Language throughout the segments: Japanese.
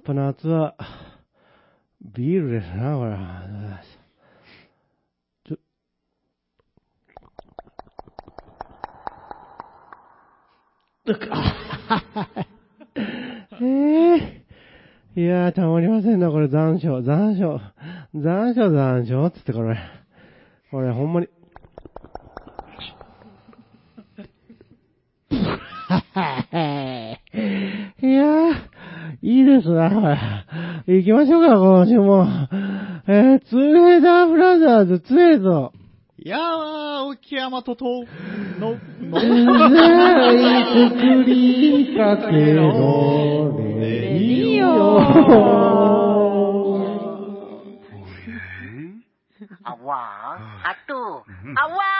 っぱ夏は、ビールですな、これ。ちょ、ええいやー、たまりませんな、これ残暑、残暑、残暑、残暑、つってこれ。これほんまに。ですな。行きましょうか、今週も。えー、ツーヘイダーブラザーズ、ツーヘイド。いやー、沖山とと、の、の、いくりかけのレディオ。あわん、あと、あわん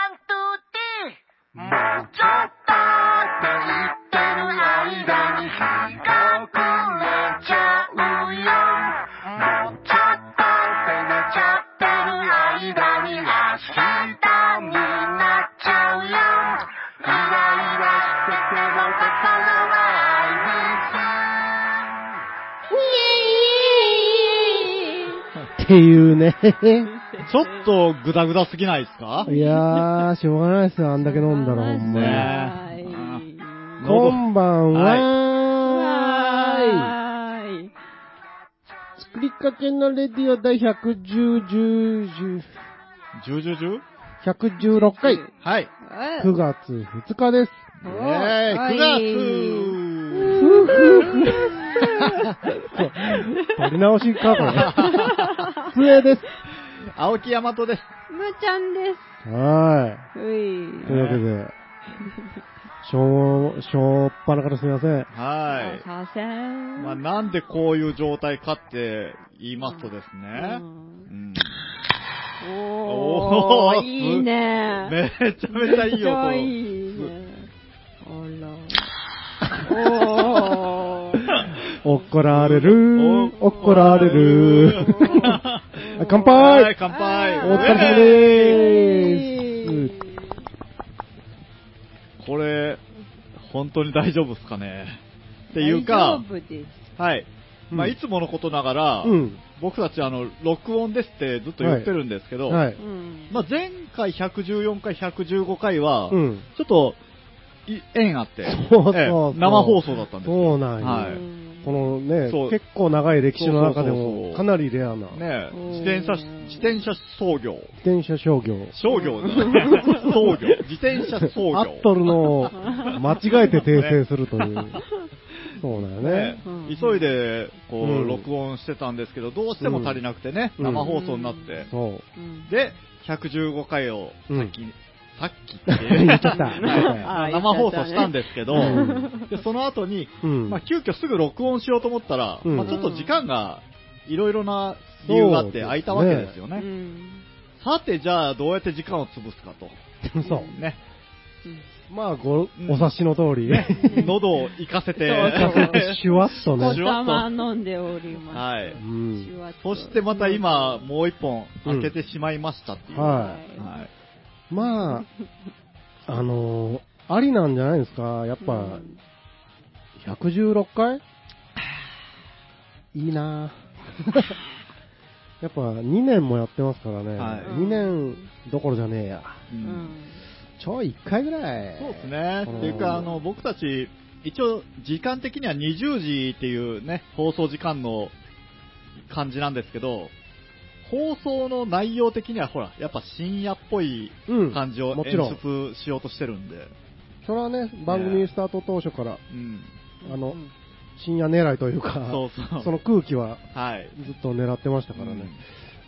っていうね。ちょっとグダグダすぎないですか？いやー、しょうがないですよ、あんだけ飲んだらほんまに。んばんははーい。作りかけのレディオ第110、10、10ジュジュジュ116回、はい。9月2日です。えー、はい9ふふふ取り直しか、これ。杖です。青木大和です。むちゃん。です。はうい。い。というわけで、しょう、しょうっぱなからすみません。はい。させん。まあ、なん。でこういう状態かって言いますとですね。うん。うん。おー、おいいね。めちゃめちゃいいめっちゃ。いいね。あら。おー。怒られる、怒られる。乾杯はい、乾杯お疲れ様でーす。これ、本当に大丈夫ですかね？っていうか大、丈夫です。はい。まあ、うんいつものことながら、うん。僕たちあの、録音ですってずっと言ってるんですけど、はい。うん。まあ、前回114回、115回は、うん。ちょっと、い縁あって、そうそうそう。ええ生放送だったんですよ。そうなんはい。このね結構長い歴史の中でも、かなりレアな、ね自転車、自転車操業。自転車商業。商業じゃない。操業。自転車操業。アットルのを 間違えて訂正するという。そうだよね。急いで、こう、うん。録音してたんですけど、どうしても足りなくてね、うん。生放送になって。で、115回を、さっき、さっきって言っちゃった はい生放送したんですけど、うんで、その後に、うん。まあ、急遽すぐ録音しようと思ったら、うんまあ、ちょっと時間が、いろいろな理由があって空いたわけですよね。うんさて、じゃあ、どうやって時間を潰すかと。そう。ね。まあ、ご、うんお察しの通り。喉を活かせて、シュワッとおね。玉飲んでおります。はい。うシん。そしてまた今、もう一本開けてしまいましたっていう。ははい。まあ、あのー、ありなんじゃないですか？やっぱ、うん116回？いいなぁ やっぱ2年もやってますからね。はい2年どころじゃねえや。ううんんちょい1回ぐらい。そうですね。うんっていうか、あの、僕たち、一応、時間的には20時っていうね、放送時間の感じなんですけど、放送の内容的にはほら、やっぱ深夜っぽいうん。感じを演もちろん。出しようとしてるんで、それはね、番組スタート当初から、うん。あの、深夜狙いというか、そうそう。その空気ははい。ずっと狙ってましたからね。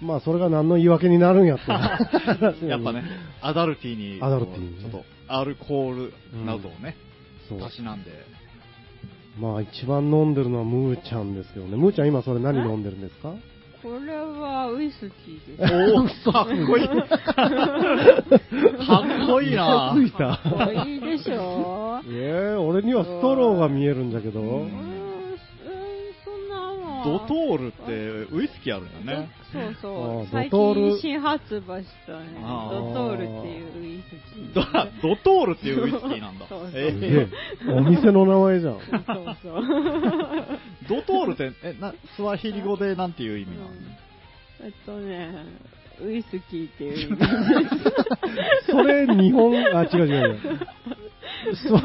まあ、それが何の言い訳になるんやって。うんやっぱね、アダルティーに、アダルティーにねちょっと、アルコールなどをね、そう。たしなんで、まあ、一番飲んでるのはムーちゃんですよね。ムーちゃん今それ何飲んでるんですか？これはウイスキーです。おー、かっこいい。かっこいいなついた。かっこいいでしょええ俺にはストローが見えるんだけど。ドトールってウイスキーあるんだよね。そうそう。最ドトール近新発売したね。ドトールっていうウイスキドー。ドトールっていうウイスキーなんだ。そうそうえ。お店の名前じゃん。そうそう。ドトールって、え、な、スワヒリ語でなんていう意味なの、えっとね、ウイスキーっていう意味。それ、日本、あ、違う違う違う。そう。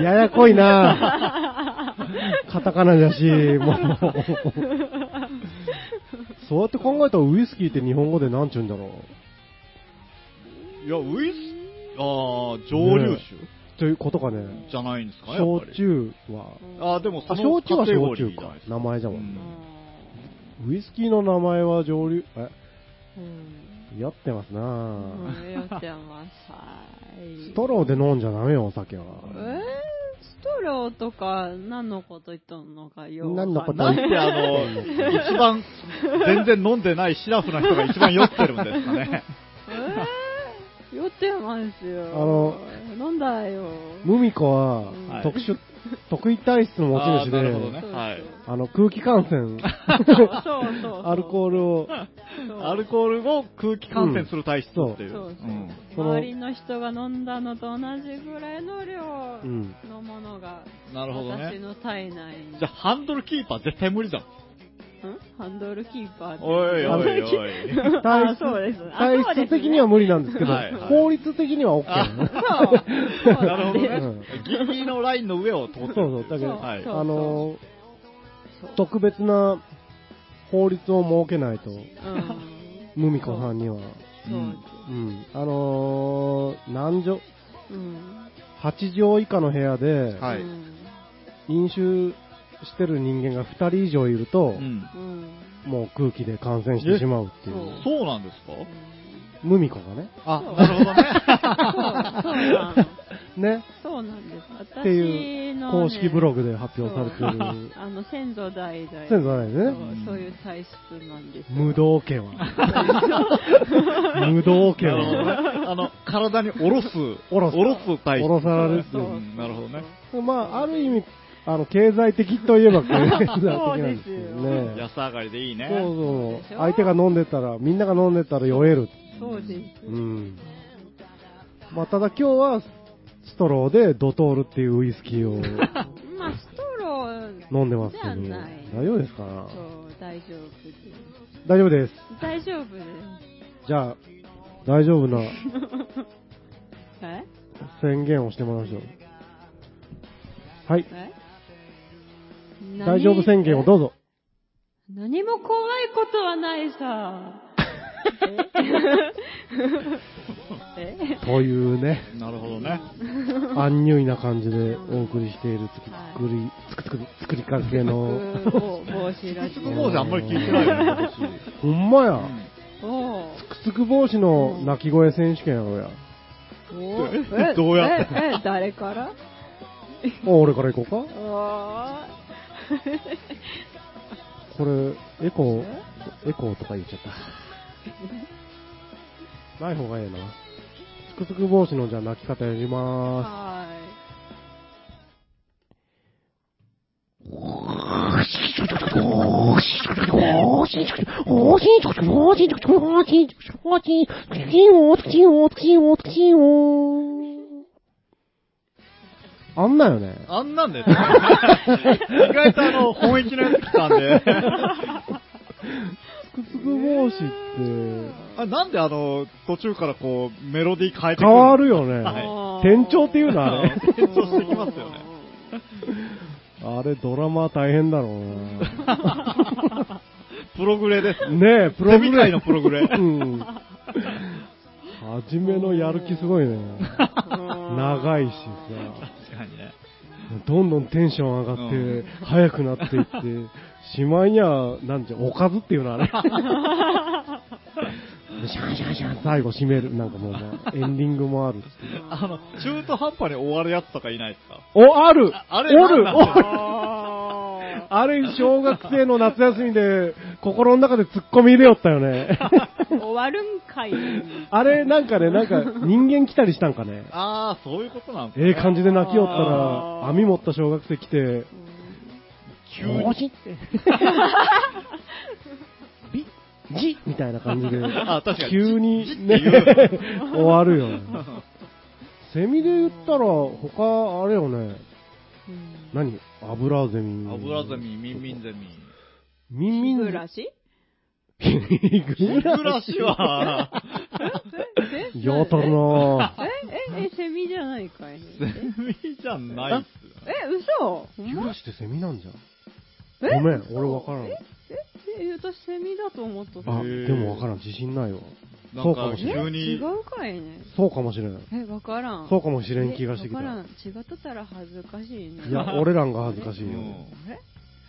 ややこいなカタカナだし、もう。そうやって考えたらウイスキーって日本語でなんちゅうんだろう。いや、ウイス、あー、蒸留酒、ということかね。じゃないんですかね、やっ焼ぱり。酎は、あー、でもそ焼酎はカテゴ焼酎か。名前じゃもんね。うんウイスキーの名前は蒸留、え、うん。酔ってますなうん、酔ってます。はい。ストローで飲んじゃダメよ、お酒は。え？ー、ストローとか何のこと言っとんのかよ。何のことなんであの、一番全然飲んでないシラフな人が一番酔ってるんですかね。え？ー、酔ってますよ。あの、飲んだよ。ムミコははい特殊、特異体質の持ち主あーなるほどで、ねはいあの空気感染、そうそうそう。アルコールを、アルコールを空気感染する体質っていう。そうそう。周りの人が飲んだのと同じぐらいの量うんのものが、なるほどね。私の体内に。じゃあ、ハンドルキーパー絶対無理じゃん。んハンドルキーパーおいおいおい。あそうです。あ体質的には無理なんですけどはいはい、法律的には OK あなのね。そうなるほどねうん。ギリギリのラインの上を通ってる。そうそう、だけど、そうはい。あのそう特別な法律を設けないと、うん。ムミコさんには。そう。うん。あのー、何畳、うん。8畳以下の部屋で、はいうん飲酒してる人間が2人以上いると。もう空気で感染してしまうっていう。そうなんですか？ムミコがね。あ、なるほどね。ね。そうなんです。私の、ね、っていう公式ブログで発表されてる、あの、先祖代々。先祖代々ねそうそういう体質なんですよ。無道家は。無道家なるほどねは。。あの、体に下ろす、下ろす下ろす体質。下ろされるっていう。うんなるほどね。まあ、ある意味、あの、経済的といえば経済的なんですけどそうね。安上がりでいいね。そうそう相手が飲んでたら、みんなが飲んでたら酔える。そうです。うん。まあ、ただ今日は、ストローでドトールっていうウイスキーを まあ、ストロー、飲んでますけど、大丈夫ですか？なそう、大丈夫です。大丈夫です。大丈夫です。じゃあ、大丈夫な え？宣言をしてもらいましょう。はい。え大丈夫宣言をどうぞ。何も怖いことはないさ。え えというね、なるほどね。アンニュイな感じでお送りしている作り、作り、作り、作りかけの、帽帽子ラジつく坊主あんまり聞いてないよ。ほんまや。つくつく帽子の鳴き声選手権やろうや。どうやってえ、え、誰から？お俺から行こうか これ、エコー、エコーとか言っちゃった。ない方がええな。つくつく帽子のじゃあ鳴き方やりまはあんなよね。あんなんですね。意外とあの、本域のやつ来たんで。つくつく帽子って、あなんであの、途中からこう、メロディー変えてく変わるよね。ね。は転調っていうのあれ。転調してきますよね。あれドラマ大変だろうな。プログレです。ねえ、プログレ界のプログレ。うん。初めのやる気すごいね。長いしさ。どんどんテンション上がって、う速くなっていって、しまいには、なんじゃ、おかずっていうのあれ。シャンシャンシャン、最後締める。なんかもう、まあ、エンディングもあるっていう。あの、中途半端に終わるやつとかいないですか？お、あるああれおるなんだおるあれ、小学生の夏休みで、心の中で突っ込み入れよったよね。終わるんかい。あれ、なんかね、なんか、人間来たりしたんかね。ああ、そういうことなんですええ感じで泣きよったあら、ー網持った小学生来て、急におしって。び、じみたいな感じで、あ、確かに。急にじね終わるよね。セミで言ったら、他、あれよね、うん何？油ゼミ。アブラゼミ、ミンミンゼミ。ミンミン日暮らし日暮らしは、えやたるなぁ。え、え、え、セミじゃないかいセミじゃないっす。え、嘘？日暮らしってセミなんじゃん。え？ごめん、俺わからん。え、え、私セミだと思ったあ、でもわからん、自信ないわ。そうかもかしれん違、うかいね。そうかもしれん。え、わからん。そうかもしれん気がしてきた。えわからん。違っとったら恥ずかしいね。いや、俺らんが恥ずかしいよ。う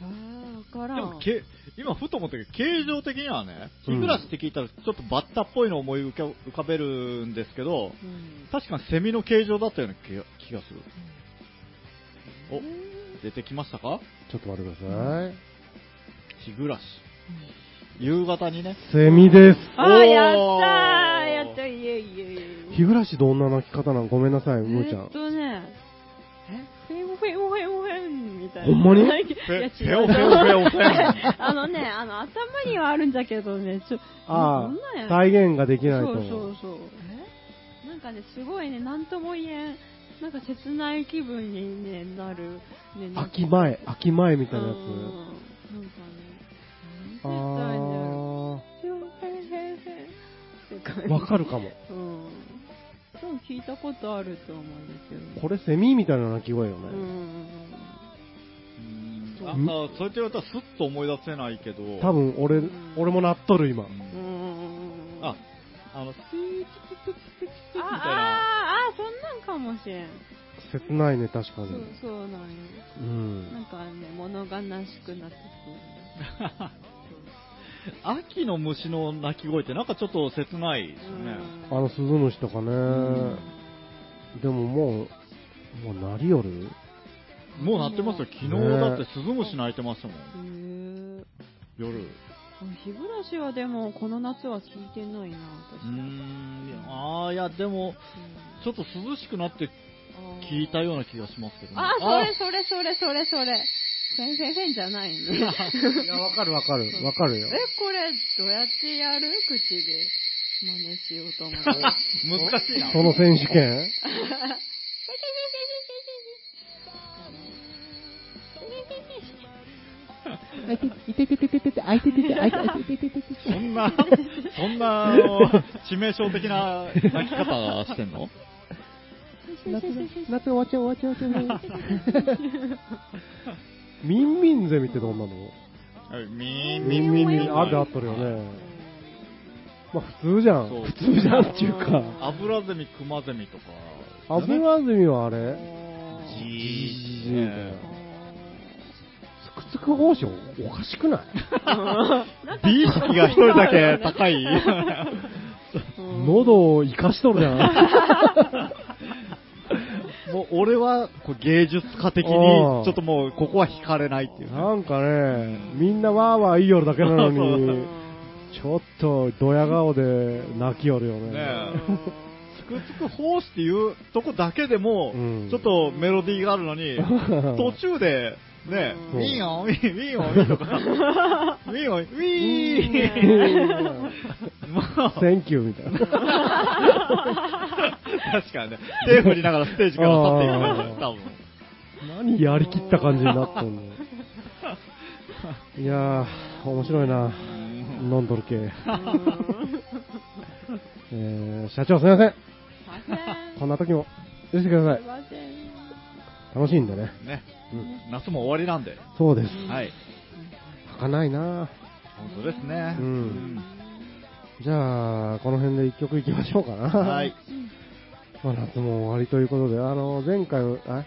んあれあー、わからん。でもけ、今ふと思ったけど、形状的にはね、うん日暮らしって聞いたらちょっとバッタっぽいのを思い浮か浮かべるんですけど、うん確かにセミの形状だったような気が気がする。お、出てきましたか？ちょっと待ってください。日暮らし。夕方にね。セミです。あー、やったーやったいえいえいえ。日暮らしどんな鳴き方なん？ごめんなさい、むーちゃえっん。とね、え、たいな。ほんまに？あのね、あの、頭にはあるんだけどね、ちょ、あなんなんやあ、再現ができないとそう思。そううそう。えなんかね、すごいね、なんとも言えん、なんか切ない気分に、ね、なる。ね、秋前、秋前みたいなやうんなんかね、わかるかも。うん。多分聞いたことあると思うんですけど。これセミみたいな鳴き声ようね。ん。うんなんか、そうやって言われたらスッと思い出せないけど、多分俺うん、俺も鳴っとる今。あ、あの、スーツツツツツツツみたいあな。あー、あーそんなんかもしれん。切ないね、確かそうに。、そうなんよ。うん。なんかね、物悲しくなって秋の虫の鳴き声ってなんかちょっと切ないですね。あの、スズムシとかね。でももう、もう鳴りよるもう鳴ってますよ。昨日ねだってスズムシ鳴いてましたもん。夜。日暮らしはでも、この夏は聞いてないな、う私。ーん。ああ、いや、でも、ちょっと涼しくなって聞いたような気がしますけどね。あ、それそれそれそれそれ。フェンフェンフェンじゃないね。いや、わかるわかる。わかるよえ、。これ、どうやってやる？口で真似しようと思って。難しいな。その選手権？そんな、そんな、あの致命傷的な鳴き方してんの夏終わっちゃう終わっちゃう終わっちゃう。ミンミンゼミってどんなのミーンミンミンミン、あるで合っとるよね。まあ普通じゃん。そう普通じゃんっていうか。アブラゼミ、クマゼミとか。アブラゼミはあれジジーーつくつく報酬おかしくない？美意識が一人だけ高い。喉を生かしとるじゃん。もう俺はこう芸術家的に、ちょっともうここは惹かれないっていうね。なんかね、みんなわーわー言いよるだけなのに、ちょっとドヤ顔で泣きよるよね。ねえつくつく奉仕っていうとこだけでも、うんちょっとメロディーがあるのに、途中で、ね、うん。ウィーンオン、ウィーン、ウィーンオン、ウィーンとか、ウィーンオン、ウィーンもう Thank you みたいな。確かにね、手振りながらステージから去っていくね、多分。何やりきった感じになっとんの。いやー、面白いな。飲んどる系。えー、社長すいません。こんな時も許してください。楽しいんでね。ね、うん。夏も終わりなんで、そうです。はい。儚いな本当ですね。うんじゃあ、この辺で一曲いきましょうかな。はい。まあ、夏も終わりということで、あの、前回、あ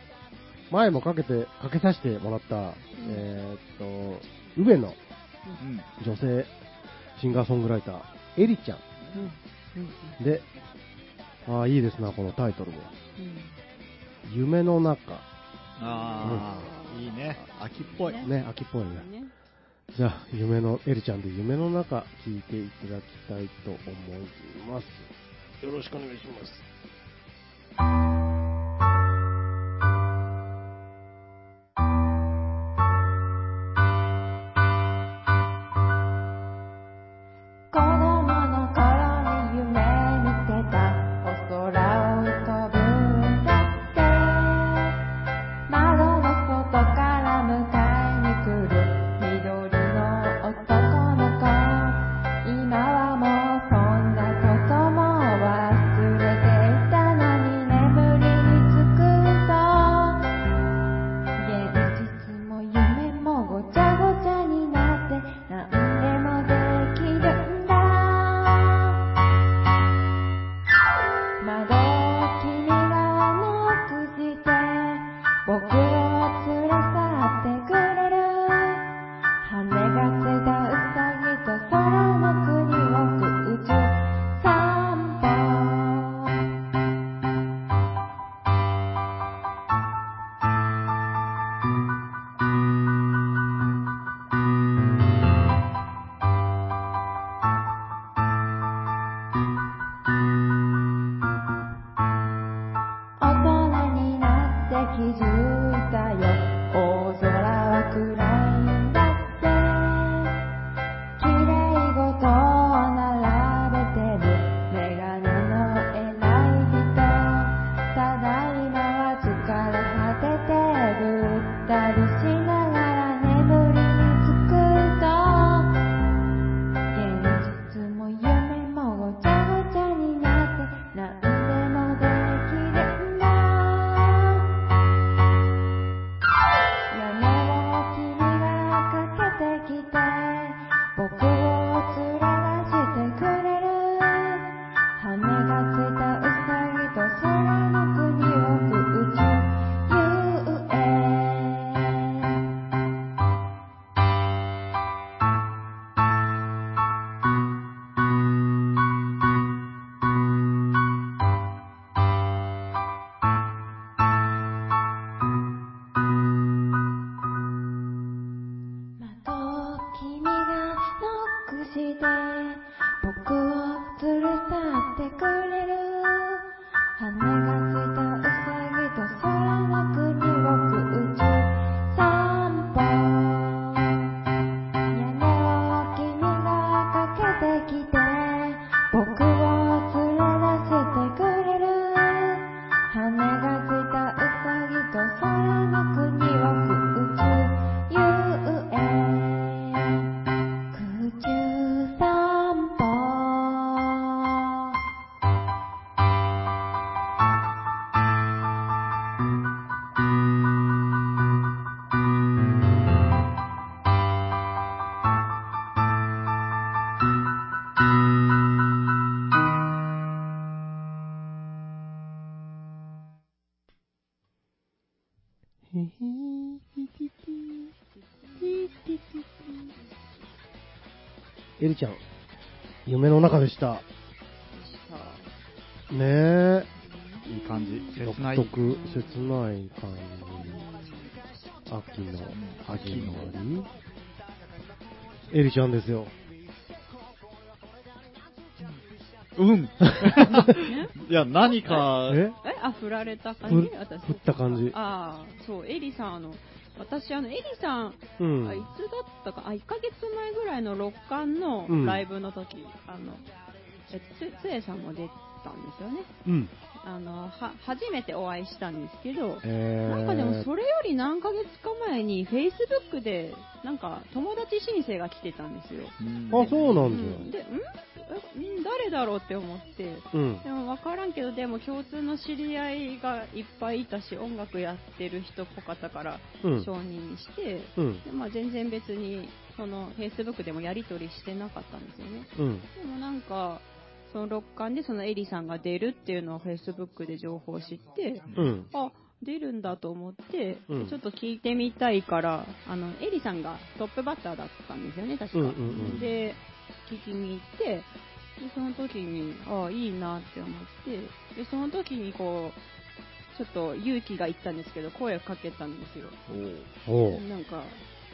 前もかけて、かけさせてもらった、えーっと、宇部のうん女性シンガーソングライター、エリちゃんで、ああ、いいですな、このタイトルも。夢の中。ああ、いいね。秋っぽい。ね、秋っぽいね。じゃあ、夢の、エリちゃんで夢の中、聞いていただきたいと思います。よろしくお願いします。エリちゃん、夢の中でした。ねえ。いい感じ。独切ない。特、切ない感じ。秋の始まり。エリちゃんですよ。うん。いや、何か、え？え、あ、振られた感ふじ私。振った感じ。ああ、そう、エリさん、あの、私、あの、エリさん、うんあいつだったか、あ、1ヶ月前ぐらいの六冠のうんライブの時、あの、えつ、つえさんも出たんですよね。うん。あの、は、初めてお会いしたんですけど、えー、なんかでもそれより何ヶ月か前に Facebook でなんか友達申請が来てたんですよ。うんあ、そうなうんんだ。で、んえん？誰だろうって思って。うん。でも分からんけど、でも共通の知り合いがいっぱいいたし、音楽やってる人っぽかったからうん承認にして、うん。でまあ、全然別にその Facebook でもやり取りしてなかったんですよね。うん。でもなんか、その六冠でそのエリさんが出るっていうのを Facebook で情報を知って、うん。あ出るんだと思って、うんちょっと聞いてみたいから、あのエリさんがトップバッターだったんですよね、確か。うんうんうんで、聞きに行って、でその時に、あいいなって思って、でその時にこう、ちょっと勇気がいったんですけど、声をかけたんですよ。おう。なんか、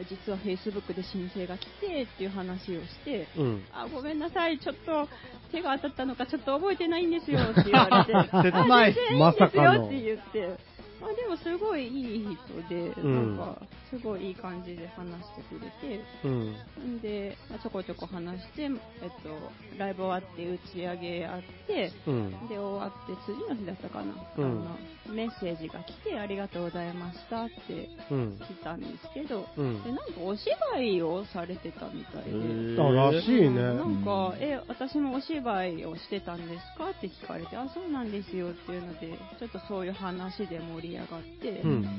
実は Facebook で申請が来てっていう話をして、うん。あ、ごめんなさい、ちょっと手が当たったのかちょっと覚えてないんですよって言われて、切ないあ全然いいんですよって言って、あでもすごいいい人で、うんなんかすごいいい感じで話してくれて、うん。んで、まあちょこちょこ話して、えっと、ライブ終わって打ち上げあって、うん。で、終わって次の日だったかな、うんあのメッセージが来てありがとうございましたってうん。来たんですけど、うんで、なんかお芝居をされてたみたいで、あ、らしいね。なんか、え、私もお芝居をしてたんですかって聞かれて、あ、そうなんですよっていうので、ちょっとそういう話で盛り上がって、うん。なん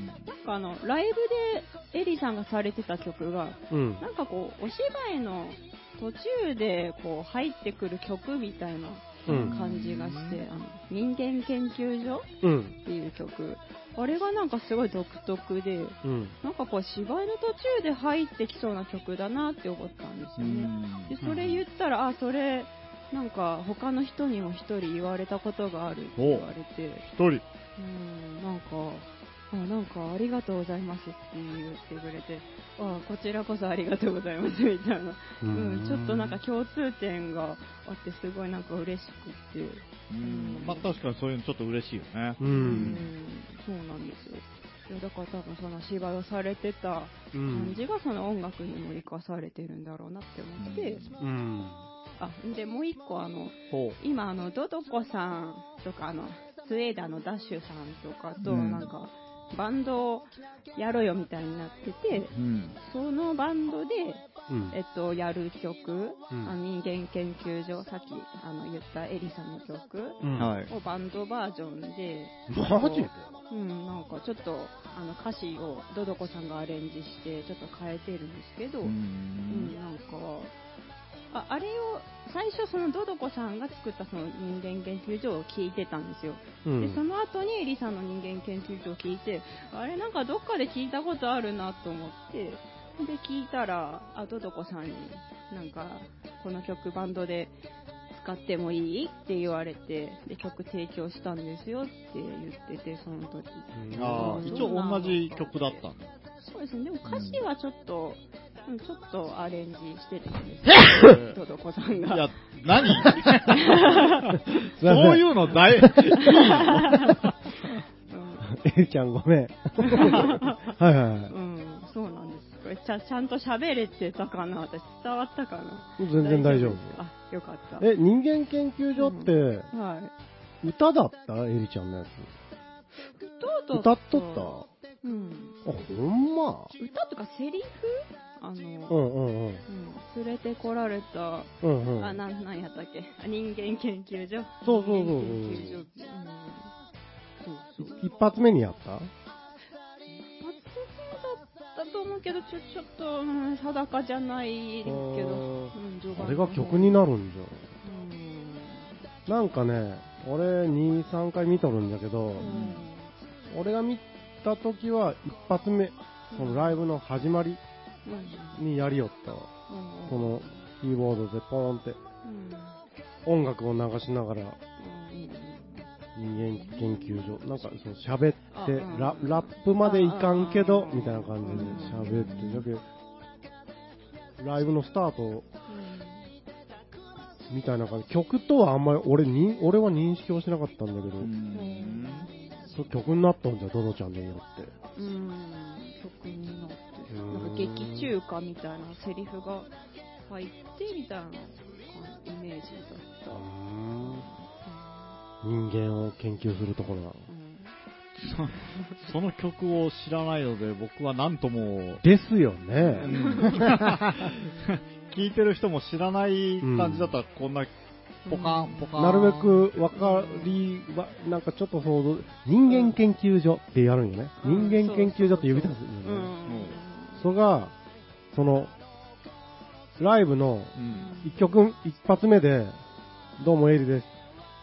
かあの、ライブでエリさんがされてた曲が、うん。なんかこう、お芝居の途中でこう入ってくる曲みたいなうん感じがして、あの、人間研究所うん。っていう曲、あれがなんかすごい独特で、うん。なんかこう芝居の途中で入ってきそうな曲だなって思ったんですよね。でそれ言ったら、あ、それ、なんか他の人にも一人言われたことがあるって言われて、一人。うん、なんか、あ、なんかありがとうございますって言ってくれて、あ、こちらこそありがとうございますみたいな、ううんん、ちょっとなんか共通点があってすごいなんか嬉しくって、うん。まあ確かにそういうのちょっと嬉しいよね。う。うんそうなんですよ。だから多分その芝居をされてたう感ん。じがその音楽にも生かされてるんだろうなって思って、うん。あ、で、もう一個あの。今あの、ドドコさんとかあの、スウェーダーのダッシュさんとかとうんなんか、バンドをやろうよみたいになってて、うん。そのバンドで、うんえっと、やる曲、うん人間研究所、さっきあの言ったエリさんの曲。をバンドバージョンで、マジで？うん、なんかちょっとあの歌詞をドドコさんがアレンジしてちょっと変えてるんですけど、ううん、ん。なんか、ああれを最初そのドドコさんが作ったその人間研究所を聞いてたんですよ、うん。でその後にリサの人間研究所を聞いてあれなんかどっかで聞いたことあるなと思ってで聞いたらあドドコさんになんかこの曲バンドで使ってもいいって言われてで曲提供したんですよって言っててその時。ああ、うん。一応同じ曲だったんだ。そうですね。でも歌詞はちょっと、うん、ちょっとアレンジしてたんですよドドコさんがいや、何？そういうの大、エリちゃんごめん。はいはいはい。うん、そうなんです。これちゃちゃんと喋れてたかな？私伝わったかな？全然大丈夫。あ、よかった。え、人間研究所って、はい。歌だった？エリちゃんのやつ。歌歌っとった？うん。あ、ほんま？歌とかセリフ？あの、うんうんうん。うん連れてこられた、うんうん。あ、なん、なんやったっけ？あ人間研究所？そうそうそう人間研究所。うん。そうそう。一発目にやった？一発目だったと思うけど、ちょ、ちょっと、うん、定かじゃないけど、あれが曲になるんじうん。ゃん。なんかね、俺2、3回見とるんだけど、うん俺が見た時は一発目、そのライブの始まりうんにやりよった。うんそのキーボードでポーンって。うん音楽を流しながら。うん人間研究所、なんかそう喋ってラ、ラップまでいかんけどあ、みたいな感じで喋って、じゃけライブのスタートみたいな感じ、曲とはあんまり俺に、俺は認識をしてなかったんだけど、うん。そう曲になったんじゃ、ドドちゃんでよって。劇中歌みたいなセリフが入ってみたいなイメージだった、人間を研究するところなの。うんその曲を知らないので、僕は何とも、ですようね。ん聞いてる人も知らない感じだったら、こんな、ポカン、ポカン。なるべく分かりは、なんかちょっと想像、人間研究所ってやるんよね。うん人間研究所って呼び出すんよね。うんそれが、その、ライブのうん。一曲、一発目で、どうもエリです、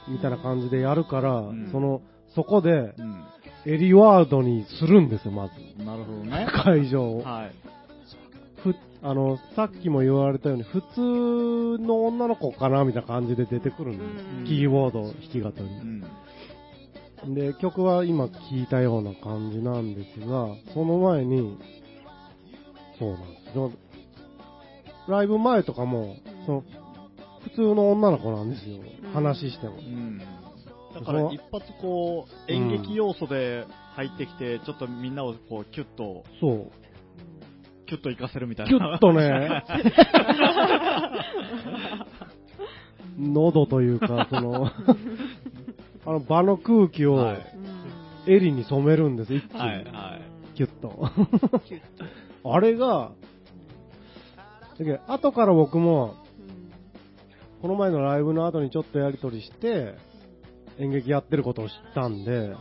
みたいな感じでやるから、んその、そこで、うん。エリワードにするんですよ、まず。なるほどね。会場を。はい。ふあの、さっきも言われたように、普通の女の子かなみたいな感じで出てくるんです。うんキーボード弾き語うり。ん。で、曲は今聞いたような感じなんですが、その前に、そうなんですよ。ライブ前とかも、その、普通の女の子なんですよ。うん話してもう。ん。だから一発こう、演劇要素で入ってきて、ちょっとみんなをこう、キュッと、そう。キュッと活かせるみたいな。キュッとね、喉というか、その、あの場の空気を襟に染めるんです、一気に。はい、はい。キュッと。キュッとあれが、だけど後から僕も、うんこの前のライブの後にちょっとやりとりして、演劇やってることを知ったんで、うん。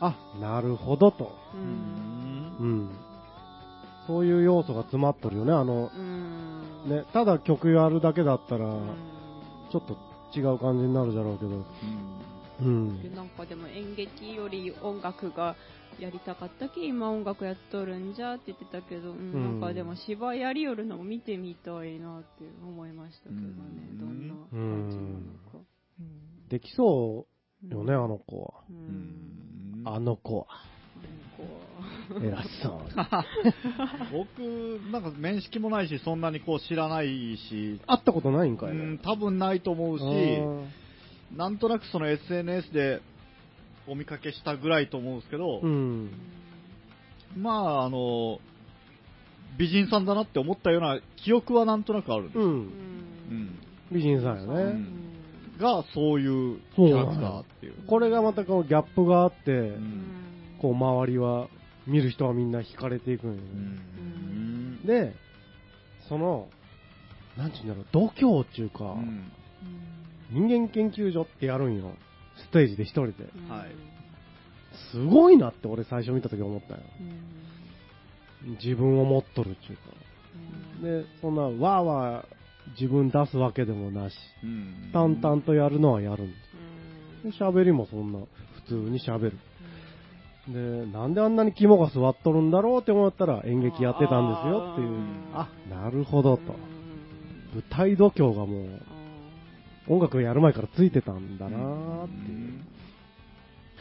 あ、なるほどと。ううんん。うん。そういう要素が詰まっとるよね。あの、うんね、ただ曲やるだけだったら、うんちょっと違う感じになるだろうけど、うん。でなんかでも演劇より音楽がやりたかったき今音楽やっとるんじゃって言ってたけど、うんうん。なんかでも芝居やりよるのも見てみたいなって思いましたけどね、うん。どんな感じなのか。できそうよね、あの子は。あの子は。こ偉そう。僕、なんか面識もないし、そんなにこう知らないし、会ったことないんかい、うん、多分ないと思うし、なんとなくその SNS でお見かけしたぐらいと思うんですけど、うん。まあ、あの、美人さんだなって思ったような記憶はなんとなくあるんです。う。んん。美人さんよね。うんが、そういうキャラクターっていう。これがまたこうギャップがあって、うんこう周りは、見る人はみんな惹かれていくんよね。うん。で、その、なんちゅうんだろう、度胸っていうか、うん人間研究所ってやるんよ。ステージで一人で。はいすごいなって俺最初見た時思ったよ。うん自分を持っとるっていうか。で、そんな、わーわ自分出すわけでもなし、うん淡々とやるのはやるんです。うんで喋りもそんな普通に喋る。で、なんであんなに肝が座っとるんだろうって思ったら演劇やってたんですよっていう。あ、なるほどと。舞台度胸がもう音楽やる前からついてたんだなーっていう。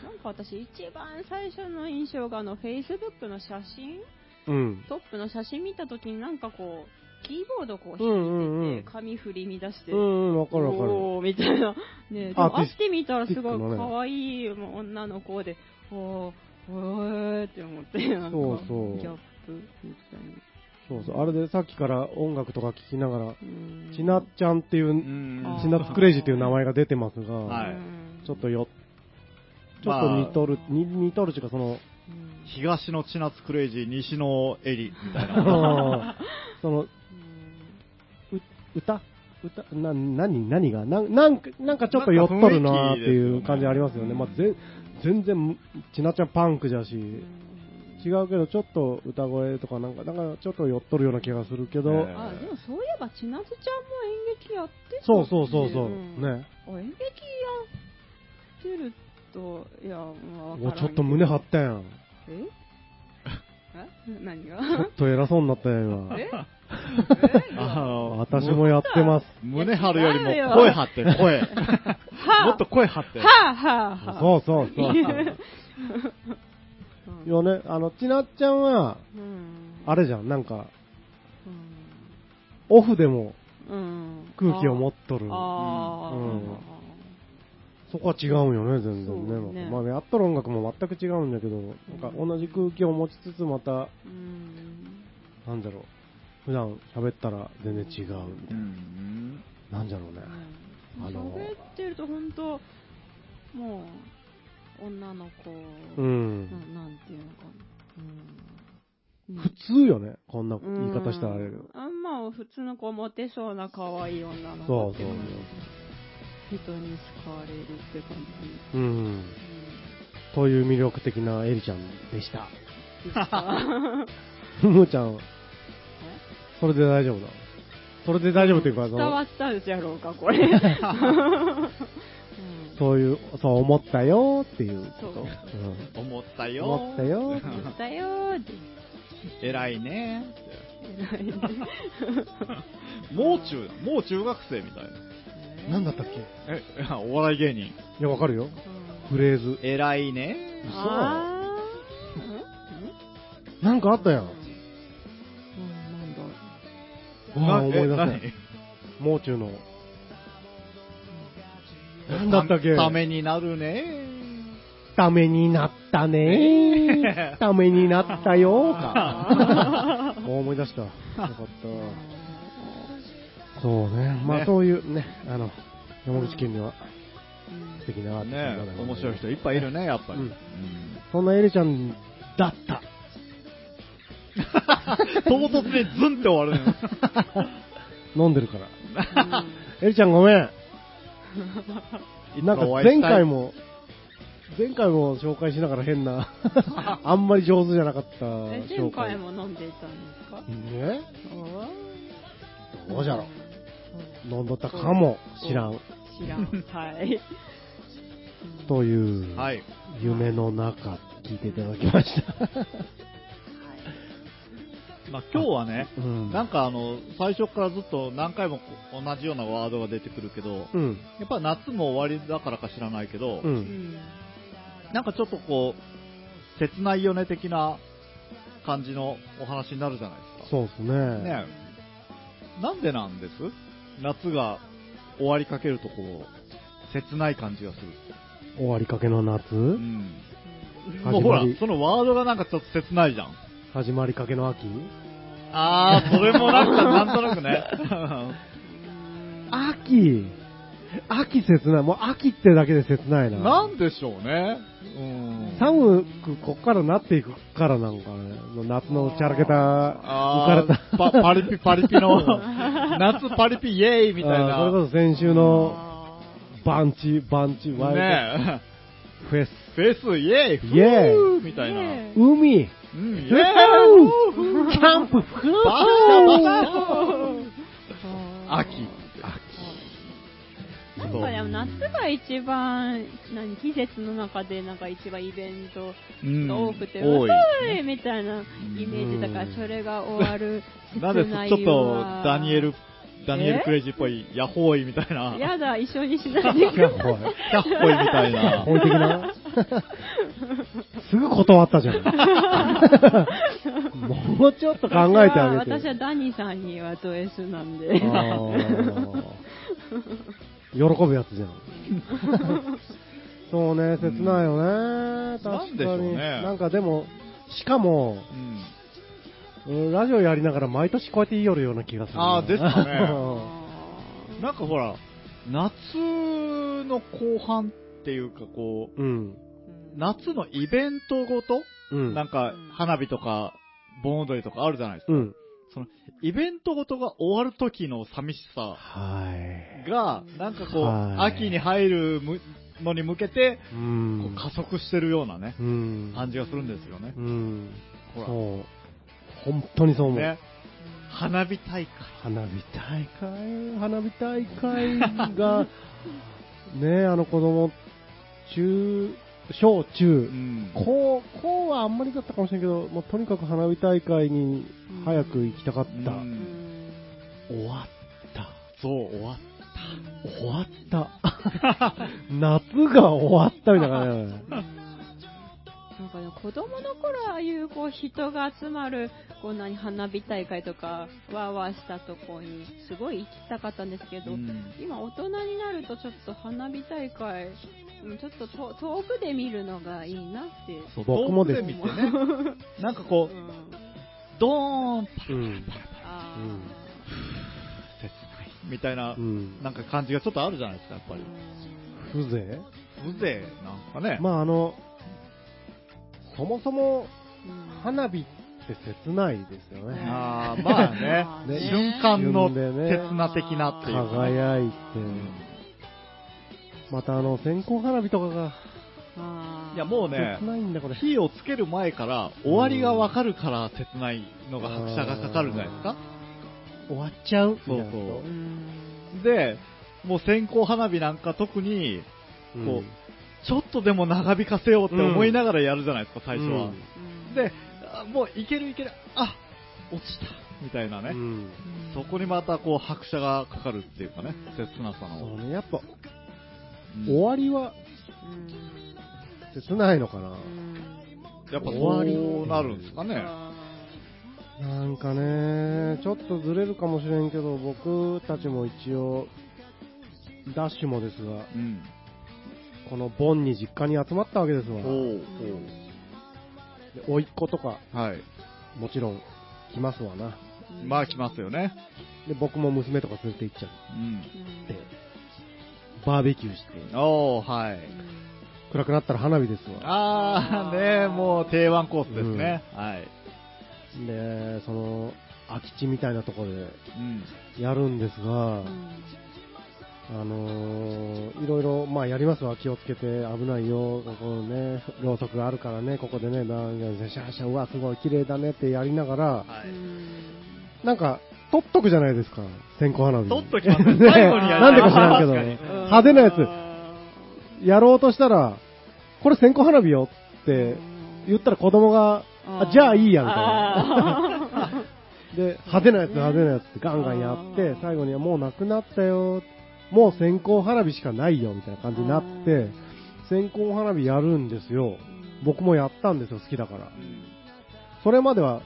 なんか私一番最初の印象があの Facebook の写真？うん。トップの写真見たときになんかこうキーボードこう弾いてて紙振り乱して、うんうん、わかるわかる。おーみたいな。ね会ってみたらすごい可愛い女の子で、おー、おーって思って、なんかそうそうギャップみたいに。そうそう。あれでさっきから音楽とか聴きながら、うん。ちなっちゃんっていうちなっクレイジーっていう名前が出てますが、はい。ちょっとよ、ちょっと似とる、に似とるっていうかその、うん。東の千夏クレイジー、西のエリみたいあな。のその、う歌？歌？な、何何が？ななんか、なんかちょっと寄っとるなーっていう感じありますよね。まあ、ぜ全然、ちなちゃんパンクじゃし、違うけど、ちょっと歌声とかなんか、なんかちょっと寄っとるような気がするけど、えあ、でもそういえば千夏ちゃんも演劇やってたそうそうそうそう、んね。あ演劇やってると、いや、まあ、ちょっと胸張ったやん。え？え？何が？ちょっと偉そうになったやん、今。え？あの私もやってます。胸張るよりも声張って、声。はあもっと声張って。はあはあはあ。そうそうそう。うん。いやね、あの、ちなっちゃんは、うん。あれじゃん、なんか、うん。オフでもうん。空気を持っとる。うん。そこは違うんよね、全然ね。ね。まあ、やっとる音楽も全く違うんだけど、なんか同じ空気を持ちつつ、また、うん。なんだろう、普段喋ったら全然違うみたういん。な。なんだろうね。あの喋ってると本当もう女の子、うん。ななんていうのかな、うん、普通よね、こんな言い方したらあれだけど。あんま普通の子モテそうな可愛い女のそうそう子っていうのは人に好かれるって感じ、うん。う。ん。という魅力的なエリちゃんでした。ふ むちゃん、それで大丈夫だ。それで大丈夫っていうか、そ伝わのったじゃろうかこれ、う んそういう、そう思ったよっていうこそうと。思ったよ。うん思ったよ。思ったよーって偉いね。偉いねもう中、もう中学生みたいな。なんだったっけ？え、お笑い芸人。いや、わかるよ。うんフレーズ。偉いね。嘘あーなんかあったやん。うんうんなんだ思い出せなない。もう中の。なんだったっけ？ためになるね。ためになったね ためになったよか。お思い出した。よかった。そうね。まねあそういうね、あの、山口県にはうん素敵なアーティストがね面白い人いっぱいいるね、やっぱり。うんうんそんなエリちゃんだった。唐突にズンって終わるの。飲んでるから。うんエリちゃんごめん。なんか前回も。も、前回も紹介しながら変な、あんまり上手じゃなかったえ前紹介回。も飲んでいたんですかね？おどうじゃろう？ん飲んどったかも知らん。知らん。はい。という、はい。夢の中、聞いていただきました。まあ今日はね、うん。なんかあの、最初からずっと何回もこ同じようなワードが出てくるけど、うん。やっぱ夏も終わりだからか知らないけど、う。うんん。なんかちょっとこう、切ないよね的な感じのお話になるじゃないですか。そうですね。ねえなんでなんです？夏が終わりかけるとこう、切ない感じがする。終わりかけの夏、うん。もうほら、そのワードがなんかちょっと切ないじゃん。始まりかけの秋？あー、それもなんかなんとなくね。秋秋切ない。もう秋ってだけで切ないな。なんでしょうね。うん。寒くこっからなっていくからなんかね。夏のチャラけた、浮かあれた。ーパパリピパリピの、夏パリピイエーイみたいな。それこそ先週のバンチ、バンチ、ワイルねドフェス。え。フェスイエーイイエーイみたいな。海うん、イエフーイーキャンプバシャバシャ秋。なんかでも夏が一番、何、季節の中でなんか一番イベントうんが多くて、多い遅いみたいなイメージだから、うんそれが終わる なんでちょっとわダニエル、ダニエル・え？クレイジーっぽい、ヤホーイみたいな、やだ、一緒にしないでください。ほい。キャッホイみたいな。本的な？すぐ断ったじゃん。もうちょっと考えてあげて。私はダニーさんにはド S なんで。喜ぶやつじゃん。そうね、切ないよね。確かなんでしょうに。ねなんかでも、しかも、うんうんラジオやりながら毎年こうやって言いよるような気がする。あーですかねうなんかほら、夏の後半っていうかこう、ん。夏のイベントごと、うん。なんか花火とか盆踊りとかあるじゃないですか。うん。そのイベントごとが終わる時の寂しさはい。が、なんかこう、はい秋に入るむのに向けて、加速してるようなね、うん。感じがするんですよねう。ん。ほらそう。本当にそう思う。ね。花火大会。花火大会、花火大会が、ねあの子供、中、小う中、ん。高、高はあんまりだったかもしれんけど、もうとにかく花火大会に早く行きたかった。うん終わった。そう、終わっ終わった。夏が終わったみたいな感じだね。なんかね、子供の頃ああいうこう人が集まるこう何花火大会とかわーわーしたとこにすごい行きたかったんですけど、うん今大人になるとちょっと花火大会うんちょっとと遠くで見るのがいいなって。そう僕もですね。なんかこう、うんドーン、うん。あうん切ないみたいなう、ん。なんか感じがちょっとあるじゃないですか、やっぱり。風情？風情なんかね。まああの、そもそもうん。花火って切ないですよね。あーまあね。まあね。瞬間の瞬でね刹那的なっていうか。輝いて、またあの、線香花火とかが、いやもうね切ないんだこれ。火をつける前から終わりがわかるから切ないのが拍車がかかるんじゃないですか。終わっちゃう。そうそう。で、もう線香花火なんか特に、とこうちょっとでも長引かせようって思いながらやるじゃないですか、最初は。うんで、あもういけるいける、あ落ちたみたいなね。うんそこにまたこう拍車がかかるっていうかね、切なさの。そうね、やっぱ、うん終わりはうん切ないのかな。うんやっぱ終わりそうなるんですかね。あなんかね、ちょっとずれるかもしれんけど、僕たちも一応、ダッシュもですが、うん。この盆に実家に集まったわけですわ。おうで甥っ子とか、はい。もちろん来ますわな。ーまあ来ますよね。で、僕も娘とか連れて行っちゃうん。うんって、バーベキューして、おー、はい。暗くなったら花火ですわ。あー、ねもう定番コースですね。はい。で、その、空き地みたいなところでうん。やるんですが、あのー、いろいろ、まあやりますわ、気をつけて、危ないよ、ここね、ろうそくがあるからね、ここでね、なんかシャーシャー、うわ、すごい綺麗だねってやりながら、はい。なんか、撮っとくじゃないですか、線香花火。撮っときます。ね。なんでか知らんけど、派手なやつ、やろうとしたら、これ線香花火よって言ったら子供が、あ、じゃあいいや、みたいな。で、派手なやつ、派手なやつってガンガンやって、最後にはもうなくなったよ、もう線香花火しかないよ、みたいな感じになって、線香花火やるんですよ。僕もやったんですよ、好きだから。それまでは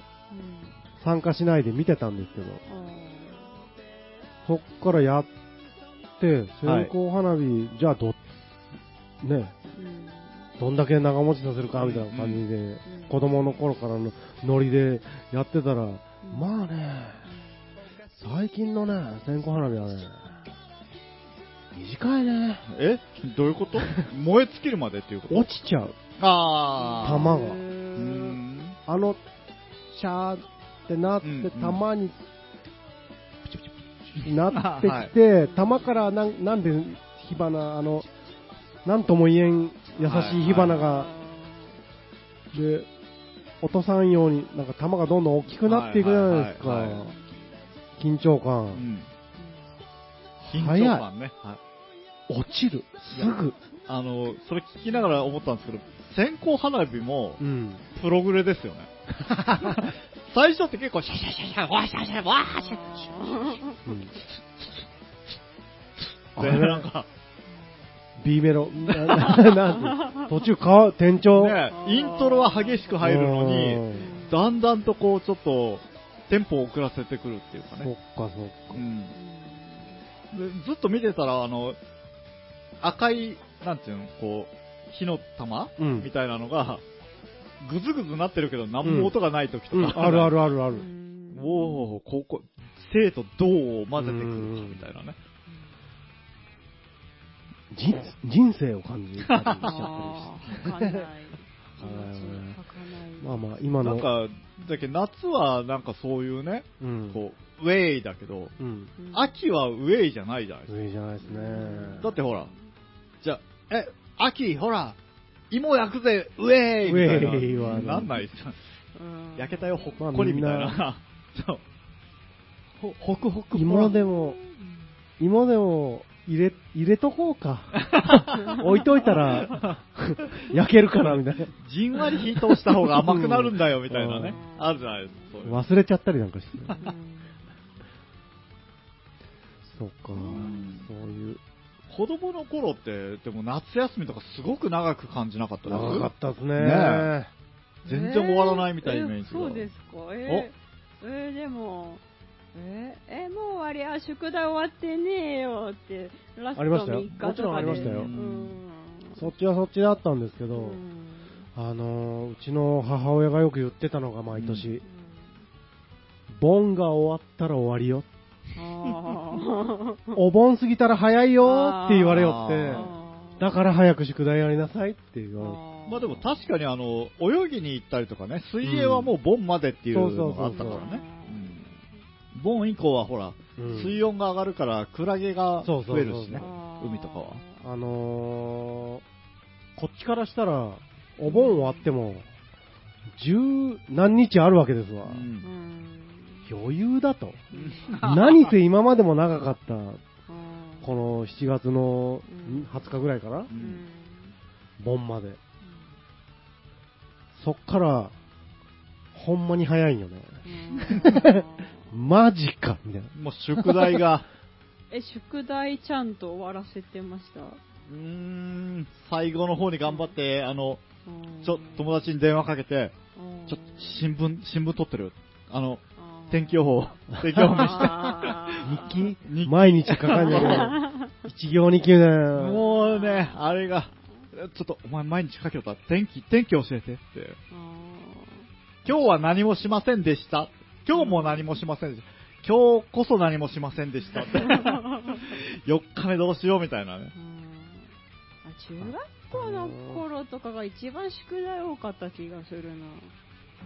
参加しないで見てたんですけど、そっからやって、線香花火、じゃあど、ね、どんだけ長持ちさせるかみたいな感じで、子供の頃からのノリでやってたら、まあね、最近のね、線香花火はね、短いね。え？どういうこと？燃え尽きるまでっていうこと？落ちちゃう。あー。弾が。うーん。あの、シャーってなって、うんうん弾に、プチプチプチなってきて、弾からなんなんで火花、あの、なんとも言えん優しい火花が、で、落とさんように、なんか弾がどんどん大きくなっていくじゃないですか。はいはいはいはい緊張う感。ん。緊張感ね。はい。落ちる。すぐ。あの、それ聞きながら思ったんですけど、線香花火もうん。プログレですよね。最初って結構シャシャシャシャ、わーシャシャ、わーシャうん。あで、れなんか、B メロ。途中か、転調。ね、イントロは激しく入るのに、うんだんだんとこう、ちょっと、テンポを遅らせてくるっていうかそっね。かそっか。うん。でずっと見てたら、あの、赤い、なんていうの、こう、火の玉、うんみたいなのが、ぐずぐずなってるけど、何も音がない時とか、うん、あるあるあるある。おおここ、生と銅を混ぜてくるみたいなね。人人生を感じたりしちゃったりして。まあまあ、今の。なんか、だけど夏はなんかそういうね、うん。こう、ウェイだけど、うん。うん秋はウェイじゃないじゃないですか。上じゃないですね。だってほら、え、秋、ほら、芋焼くぜ、ウェイみたいな。ウェイはねなんないっすうん焼けたよ、ほっこりみたいまな。そう。ほ、ホクホク芋でも、芋でも、入れ、入れとこうか。置いといたら、焼けるから、みたいな。じんわり火通した方が甘くなるんだよ、みたいなね。うんあるじゃないですか。忘れちゃったりなんかして。うんそっか。んそういう。子供の頃って、でも夏休みとかすごく長く感じなかったです？長かったですね。ね全然終わらないみたいなイメージが。えそうですか。えー、えーでも、えーえーもう終わりや、宿題終わってねえよって、ラストありましたよ。3日とかで。もちろんありましたよ。うん。そっちはそっちであったんですけど、うん。あのー、うちの母親がよく言ってたのが毎年、うん。盆が終わったら終わりよ。あお盆過ぎたら早いよって言われよって。ー、だから早く宿題やりなさいって言われて。まあでも確かにあの、泳ぎに行ったりとかね、水泳はもう盆までっていうのがあったからね。うん。盆以降はほら、うん。水温が上がるからクラゲがそうそうそう増えるしね海とかは。あのー、こっちからしたら、お盆終わっても、十何日あるわけですわ。うん。うん余裕だと。何せ今までも長かった、うんこの7月のうん20日ぐらいかな盆まで。そっから、ほんまに早いんよね。うんマジかみたいな。もう宿題が、え、宿題ちゃんと終わらせてました？うーん、最後の方に頑張って、あの、うんちょ、友達に電話かけて、うんちょっと新聞、新聞撮ってる。あの、天気予報、天気予報見して。日記？日記毎日書かんじゃねえ。一行二級だよ。もうね、あれが、ちょっと、お前毎日書けよった。天気、天気教えてって。今日は何もしませんでした。今日も何もしませんでした。今日こそ何もしませんでしたって。4日目どうしようみたいなね。中学校の頃とかが一番宿題多かった気がするな。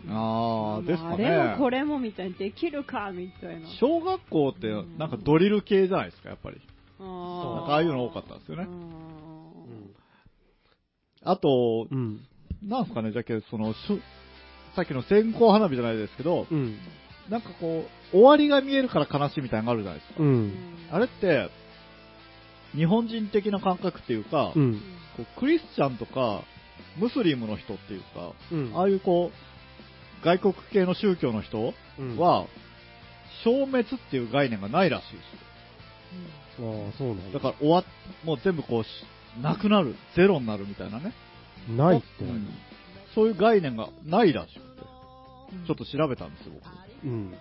あー、ですかあれもね。これもみたいにできるかみたいな。小学校ってなんかドリル系じゃないですか、やっぱり。あなんーかああいうの多かったんですよね。うんあと、うん。なんすかね、じゃけその、しゅさっきの線香花火じゃないですけど、うん。なんかこう、終わりが見えるから悲しいみたいなのがあるじゃないですか。う。うんんあれって、日本人的な感覚っていうか、うん。こうクリスチャンとか、ムスリムの人っていうか、うん。ああいうこう、外国系の宗教の人うん、は、消滅っていう概念がないらしいですよ。ああ、そうなんだだ。から終わっ、もう全部こうし、なくなる、ゼロになるみたいなね。ないってうん何そういう概念がないらしくて、うんちょっと調べたんですよ、僕。うん。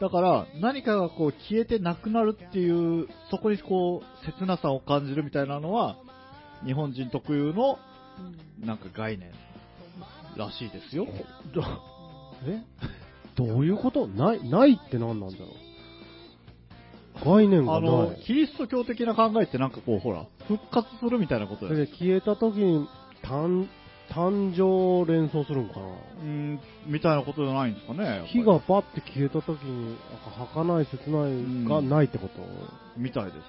だから、何かがこう消えてなくなるっていう、そこにこう、切なさを感じるみたいなのは、日本人特有の、なんか概念、らしいですよ。どえ？どういうこと？ない、ないって何なんだろう？概念があない。の、キリスト教的な考えってなんかこう、ほら、復活するみたいなことでそれで消えた時に誕誕生を連想するんかな？うん、みたいなことじゃないんですかね。火がバッて消えた時に、儚い切ないがないってこと、みたいですよ。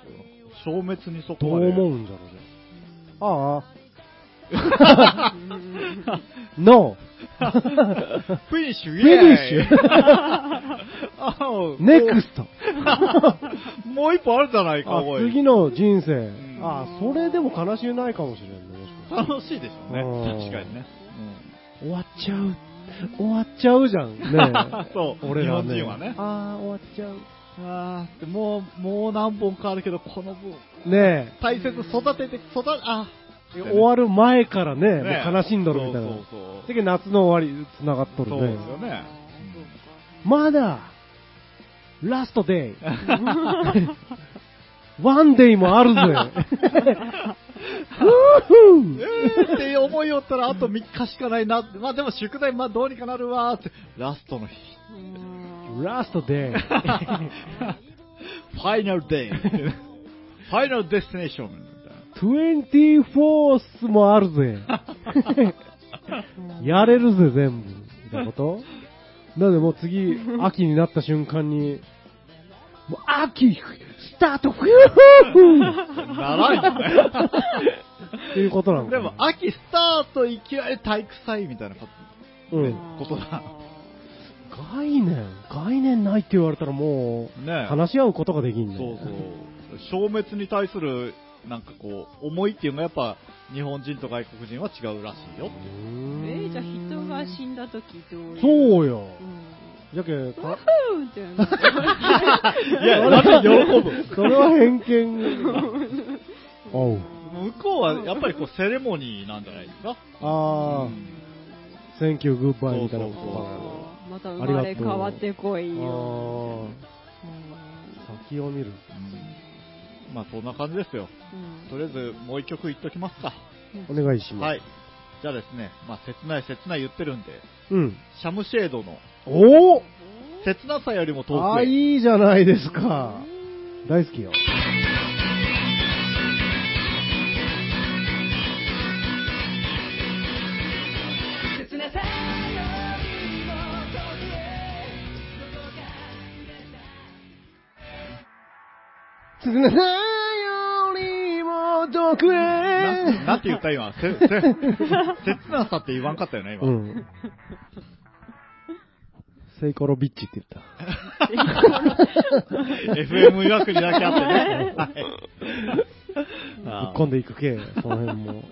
消滅にそどうこまで。思うんじゃろうね。ああ。ノフィニッシュ、フィニッシュュネクストももう一本あるじゃないか、あおい。次の人生ん。あ、それでも悲しみないかもしれんね。もしかし楽しいでしょうね。うん確かにね。て終わっちゃう。終わっちゃうじゃん。ねうんそう、俺らね。日本人はね。ああ、終わっちゃう。あもう、もう何本かあるけど、この分、ね大切に育てて、育て、あ、え、終わる前からね、ねもう悲しんどるみたいな。そうそうそう。夏の終わり、繋がっとるそうですね。よね。まだ、ラストデイ。ワンデイもあるぜ。ふ うえーって思いよったら、あと3日しかないな。まあでも宿題、まあどうにかなるわーって。ラストの日。ラストデイ。ファイナルデイ。ファイナルデスティネーション。みたいな 24th もあるぜ。やれるぜ、全部。みたいなこと？なんでもう次、秋になった瞬間に、もう秋、スタート、フューならんよね。っていうことなのでも、秋スタートいきなり体育祭みたいなこと,、うん。ことだ。概念、概念ないって言われたらもう、ね話し合うことができんね。そうそう。消滅に対する、なんかこう、思いっていうのがやっぱ、日本人と外国人は違うらしいよってういう。ーんえーじゃあ人が死んだ時どういう？そうよ。うんじゃけ、かふーってなって いや、喜ぶ？それは偏見。おう。向こうはやっぱりこう、セレモニーなんじゃないですか？あうんー、 Thank you, goodbye みたいなことまた生まれ変わってこいな。よ。先を見る。うんまあそんな感じですよ。うんとりあえずもう一曲行っときますか。お願いします。はい。じゃあですね、まあ切ない切ない言ってるんで、うん。 SIAM SHADE のおお切なさよりも遠くへ。いいじゃないですか。大好きよ。切なさよりも遠くへ。ななんて言った今。せ、せ、切なさって言わんかったよね、今。うん。セイコロビッチって言った。FM 曰くにだけあってね。はいぶっあ込んでいくけ、その辺も。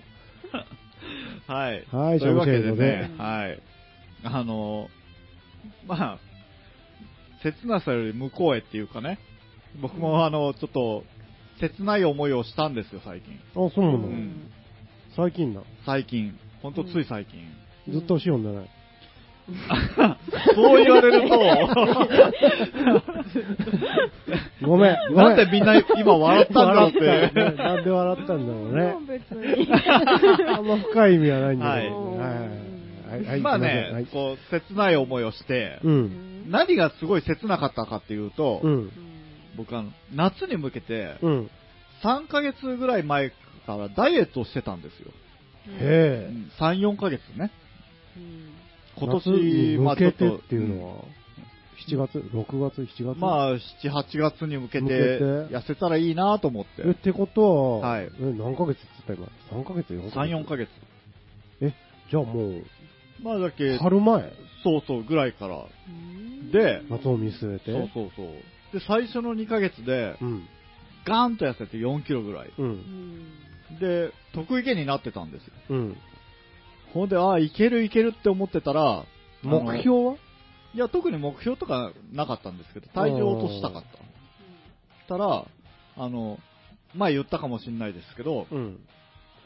ーはい。はいというわけでねはい。あのー、まあ、切なさより向こうへっていうかね、僕もあの、ちょっと、切ない思いをしたんですよ、最近。あ、そうなの、ん最近だ。最近。ほんとつい最近。ずっとし読んでない。そう言われると、ごめん。ごめんなんでみんな今笑ったんだろうって。笑ったねなんで笑ったんだろうね。別に。あんま深い意味はないんだけど。はいはいはいはい。まあすいせんはねい、こう、切ない思いをして、うん。何がすごい切なかったかっていうと、うん。僕あの、夏に向けて、うん。3ヶ月ぐらい前からダイエットをしてたんですよ。へえ。3、4ヶ月ね。今夏に年、まあ向ちょっと、けてっていうのは、7月 ?6 月 ?7 月？まあ、7、8月に向けて向けて痩せたらいいなと思ってえ、っ。てことは、はいえ、何ヶ月って言った今 ?3 ヶ月 ?4 ヶ月？3、4ヶ月。じゃあもう、まあだけ、春前？そうそうぐらいから。で、夏を見据えて。そうそうそう。で、最初の2ヶ月で、うん。ガーンと痩せて4キロぐらい。うん。で、得意げになってたんですよ。うん。ほんで、ああ、いけるいけるって思ってたら、目標は？いや、特に目標とかなかったんですけど、体重を落としたかった。したら、あの、前言ったかもしれないですけど、うん。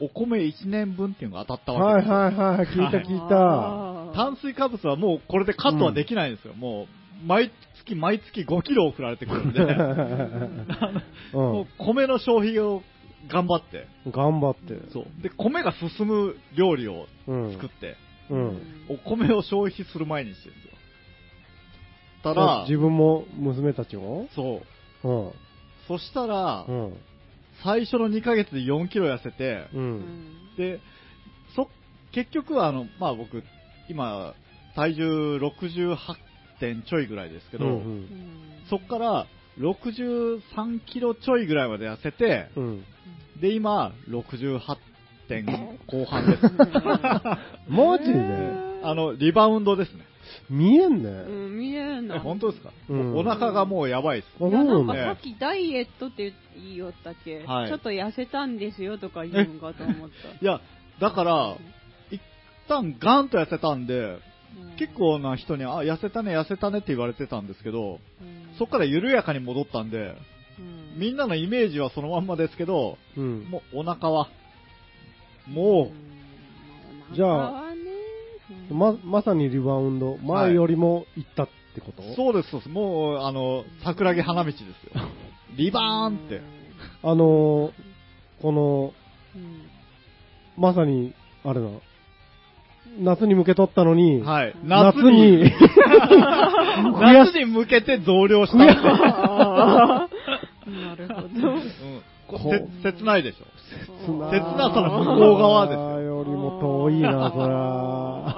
お米1年分っていうのが当たったわはいけですよ。はいはい、聞いた聞いた。炭水化物はもうこれでカットはできないんですよ。もう、毎月毎月5キロ送られてくるんで、もう米の消費を頑張って、うん。頑張って。そう。で、米が進む料理をうん。作って、うん。お米を消費する毎日ですよ。たら、自分も娘たちも？そう。うん。そしたら、うん。最初の2ヶ月で4キロ痩せて、うん。で、そ、結局はあの、まあ僕、今、体重68点ちょいぐらいですけど、うんそっから63キロちょいぐらいまで痩せて、うん。で、今、68点後半です。マジで？あの、リバウンドですね。見えんね。うん、見えんえ、の。本当ですか、うんお腹がもうやばいです。いや、なんかさっきダイエットって言いよったっけ、はいちょっと痩せたんですよとか言うんかと思った。いや、だから、一旦ガンと痩せたんで、うん結構な人に、あ、痩せたね、痩せたねって言われてたんですけど、うん。そっから緩やかに戻ったんで、うん。みんなのイメージはそのまんまですけど、うん。もうお腹は、もう。んじゃあま、まさにリバウンド、前よりも行ったってこと、う、そうです、そうです。もう、あの、桜木花道ですよ。リバーンって。あのーこの、うん。まさに、あれだ、夏に向けとったのに、はい。夏夏に、に、夏に向けて増量した なるほど。うん切ないでしょ。切な切なさの向こう側ですよよりも遠いな、そら。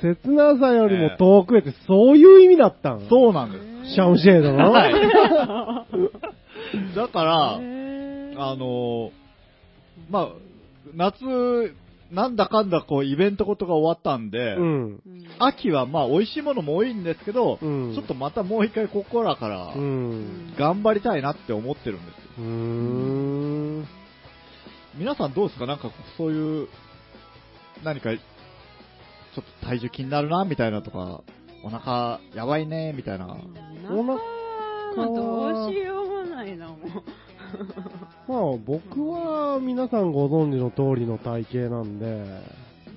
切なさよりも遠くへって、そういう意味だったんそうなんです。シャウンシェードの、はい。だから、あのーまあ、夏、なんだかんだこうイベントことが終わったんで、うん。うん秋はまあ美味しいものも多いんですけど、うんちょっとまたもう一回ここらからうん。頑張りたいなって思ってるんですよ。ん。皆さんどうですか？なんかそういう、何か、ちょっと体重気になるな、みたいなとか、お腹やばいね、みたいな。お腹まあどうしようもないな、もう。まあ、僕は皆さんご存知の通りの体型なんで、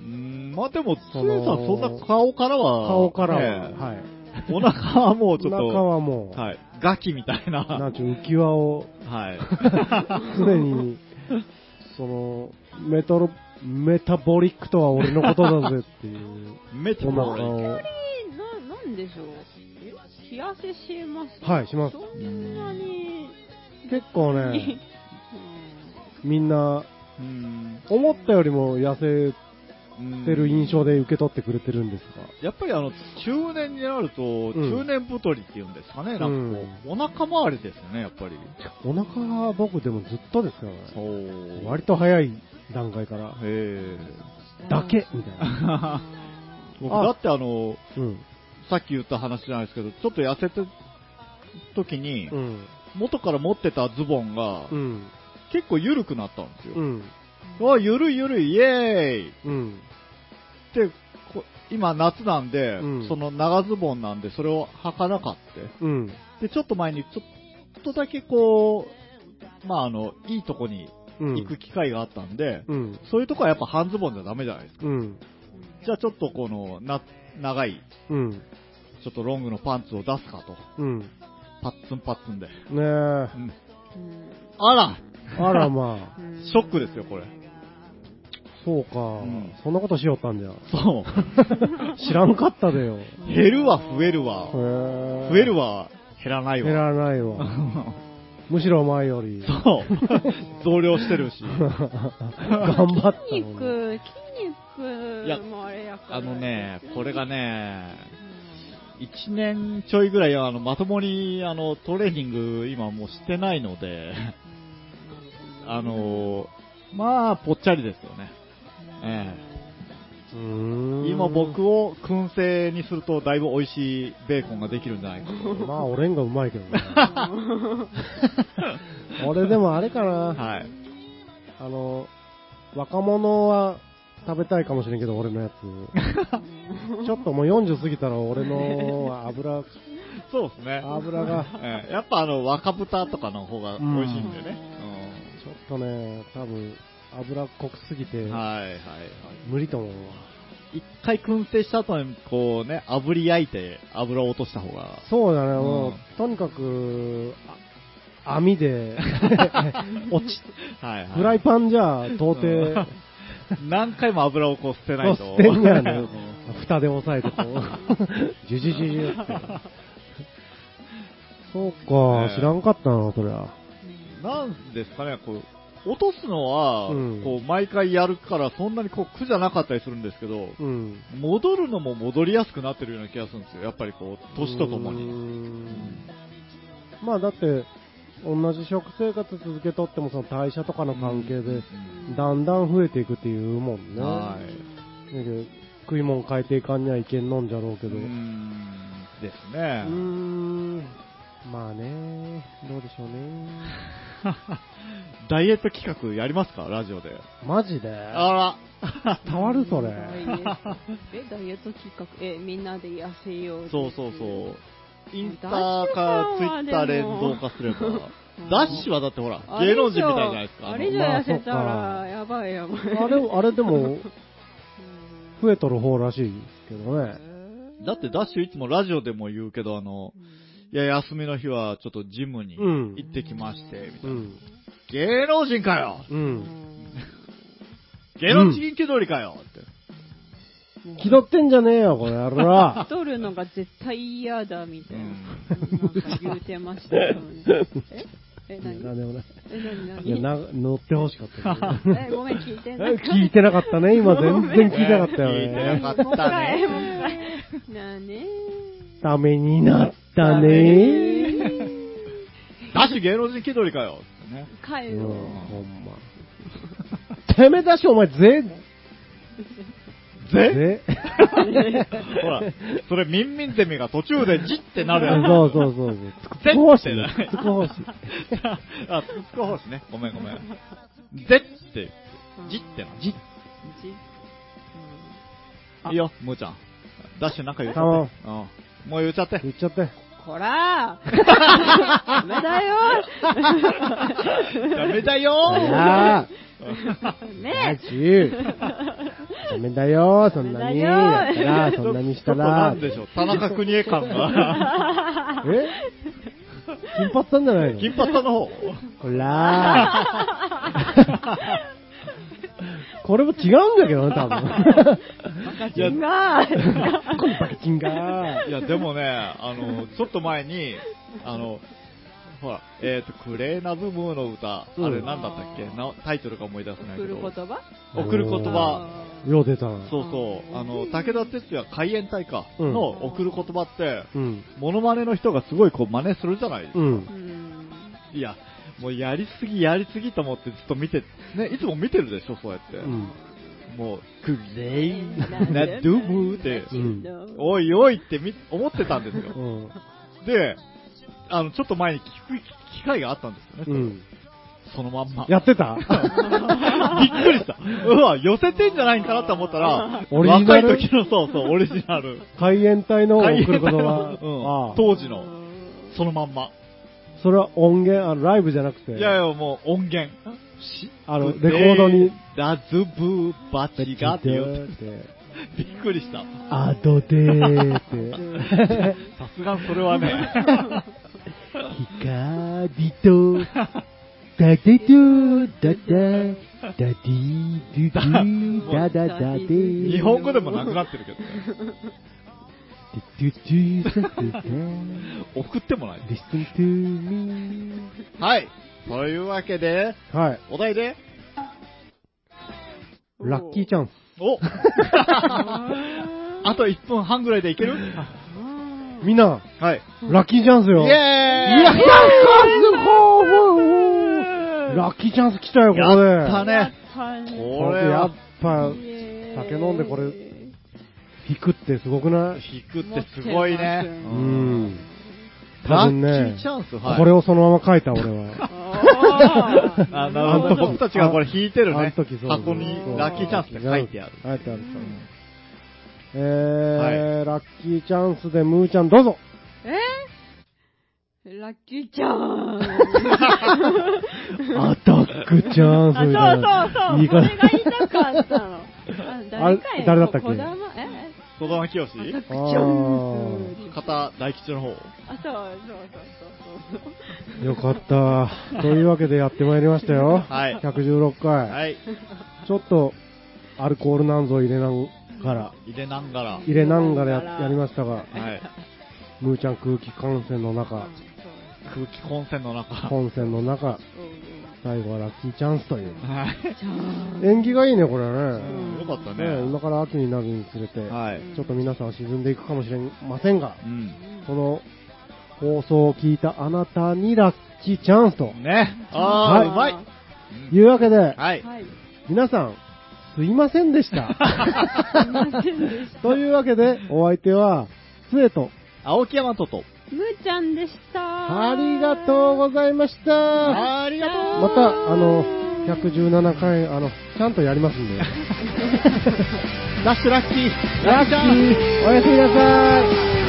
ん、まあでも、つそのーさんそんな顔からは、顔からは、ねはい。お腹はもうちょっと、中はもう、はい、ガキみたいな、なんちゅう浮き輪をはい。常に、その、メトロ、メタボリックとは俺のことだぜっていう、めっちゃお腹もうを、な、なんでしょう？え冷やせしますはいしますそんなに。結構ね、みんな、思ったよりも痩せうんてる印象で受け取ってくれてるんですやっぱりあの、中年になると、ん中年太りっていうんですかね、なんかこう、お腹周りですよね、やっぱり。が、お腹は僕でもずっとですからね、そう割と早い段階から、へだけみたいな。え。僕だってあの、うん。さっき言った話じゃないですけど、ちょっと痩せて時に、うん。元から持ってたズボンが、うん。結構緩くなったんですよ。うん。あ、ゆるいゆるい、イエーイうん。って、こ今夏なんで、うんその長ズボンなんで、それを履かなかった。うん。で、ちょっと前に、ちょっとだけこう、まああの、いいとこにうん。行く機会があったんで、うん。そういうとこはやっぱ半ズボンじゃダメじゃないですか。うん。じゃあちょっとこの、な、長い、うん。ちょっとロングのパンツを出すかと。うん。ねパッツンパッツンで。え。うんあらあらまあ、ショックですよこれそうか、んそんなことしよったんじゃ。そう。知らんかったでよ。へ減るわ、増えるわ。え。増えるわ、減らないわ。減らないわ。むしろ前より。そう。増量してるし。頑張った筋。肉、筋いや肉もあれやから。あのね、これがね、1年ちょいぐらい、あの、まともに、あの、トレーニング、今もうしてないので、あの、まあ、ぽっちゃりですよね。えうーんえ、今僕を燻製にするとだいぶ美味しいベーコンができるんじゃないかと。まあ、俺んがうまいけどね。俺でもあれかな。はい。あの、若者は食べたいかもしれんけど、俺のやつ。ちょっともう40過ぎたら俺の油、そうですね。油が、ええやっぱあの、若豚とかの方が美味しいんでね。ちょっとね、多分、油濃くすぎてうん、はいはいはい。無理と思うわ。一回燻製した後に、こうね、炙り焼いて油を落とした方が。そうだね、もう、うんとにかく、あ網で、落ち、はいはい。フライパンじゃ、到底、うん何回も油をこう捨てないと。捨てんやねうん 蓋で押さえてこう、ジュジュジュジュって。そうか、ね知らんかったな、そりゃ。なんですかね、こう、落とすのは、うんこう、毎回やるから、そんなにこう、苦じゃなかったりするんですけど、うん。戻るのも戻りやすくなってるような気がするんですよ。やっぱりこう、年とともに。んまあだって、同じ食生活続けとっても、その代謝とかの関係で、だんだん増えていくっていうもんね。はだけど食い物変えていかんにはいけんのんじゃろうけど。うーん。ですねうー。ん。まあね、どうでしょうね。ダイエット企画やりますかラジオで。マジで？あら。伝わるそれ。え、ダイエット企画、え、みんなで痩せよう。そうそうそう。インスタかツイッター連動化すれば。ダッシュはだってほら、あれ芸能人みたいじゃないですか。あれ以上まあ痩せたら、やばいやばい。あれ、あれでも、うん増えとる方らしいですけどね。だってダッシュいつもラジオでも言うけど、あの、いや、休みの日はちょっとジムにうん行ってきまして、みたいな。うん。芸能人かよう。うんん芸能人気取りかよって。気取ってんじゃねえよ、これやら。太るのが絶対嫌だみたいな。うんなんか言うてましたよね。え？え、何？なんでもない。え、何？いや、何な、乗ってほしかった。え、ごめん、聞いてえない。聞いてなかったね、今全然聞いてなかったよ聞いてなね。かったね。なあねためになったね。ダッシュ芸能人気取りかよってね。うん、帰ろう。ほんま。てめえだし、お前、ぜ、ぜぜ、ほら、それミンミンゼミが途中でジってなるやつ。そうそうそうそう。つぜくほし。つくほし。あ、つくほしね。ごめんごめん。ぜって、じってな。じ、じいいよ、むーちゃん。ダッシュなんか言っちゃ頼って。うん。もう言っちゃって。言っちゃって。こらーダメだよダメだよダメだよ、そんなに。やったら、そんなにしたちょっとならん。でしょう、田中邦衛感が。え？金髪さんじゃないの？金髪さんの方。こらー。これも違うんだけどね、多分。いや、がこのバケチンが。いや、でもね、あの、ちょっと前に、あの、ほら、えっ、と、クレーナズムーの歌、うんあれなんだったっけ？なタイトルが思い出せないけ送る言ど。葉？送る言葉。よう出たな。そうそう。あの、武田鉄矢海援隊か、うんの送る言葉って、うん。モノマネの人がすごいこう真似するじゃないですか。うんう。んいや、もうやりすぎやりすぎと思ってずっと見て、ね、いつも見てるでしょ、そうやって。うん。もう、クレイナドゥブーって、うんおいおいってみ思ってたんですよ。うん。で、あの、ちょっと前に聞く機会があったんですよね。うん。そのまんま。やってた？びっくりした。うわ、寄せてんじゃないんかなと思ったら、オリジナ若いル時の、そうそう、オリジナル。海援隊の送る言葉？うん。当時の、そのまんま。それは音源、あの、ライブじゃなくて？いやいや、もう音源。しあのレコードに。ラズブーバチがって。びっくりした。アドでーって。さすがにそれはね。光と、ダデドゥダダ、ダディドゥドゥ、ダダダデー。日本語でもなくなってるけどね。送ってもない。Listen to me. はい。というわけで、はい。お題で、ラッキーチャンス。お あと1分半ぐらいでいける？みんな、はい。ラッキーチャンスよ。イェーイいや、すごいラッキーチャンス来たよ、ここで。やったね。これやっぱ、酒飲んでこれ、引くってすごくない？引くってすごいね。ううんん。多分ラッねキーチャンス、はい。これをそのまま書いた、俺は。あ、なるほど。僕たちがこれ引いてるねあの時。そう箱にラッキーチャンスって書いてある。書いてある。えー、ラッキーチャンスでムーちゃんどうぞ。えラッキーちゃん。アタックチャンスあ、みたいな。そうそうそう。それが言いたかったの。あ誰誰だったっけ？え？戸玉清アタックチあャーンス。片大吉の方？あ、そうそうそうそうよかった。というわけでやってまいりましたよ。はい116回。はい。ちょっと、アルコールなんぞ入れながら、入れながら。入れながらややりましたが、はい。ムーちゃん空気感染の中、空気混戦の中。本線の中、最後はラッキーチャンスという。はい。縁起がいいね、これね。よかったねね。今から秋になるにつれて、はい。ちょっと皆さん沈んでいくかもしれませんが、うん。この放送を聞いたあなたにラッキーチャンスとね。あー、はいうまい。いうわけで、はい。はい。皆さん、すいませんでした。すいませんでした。というわけで、お相手は、杖と、青木山とと。むーちゃんでした。ありがとうございました。ありがとうまた、あの、117回、あの、ちゃんとやりますんで。ラッシュラッキーラッキーおやすみなさい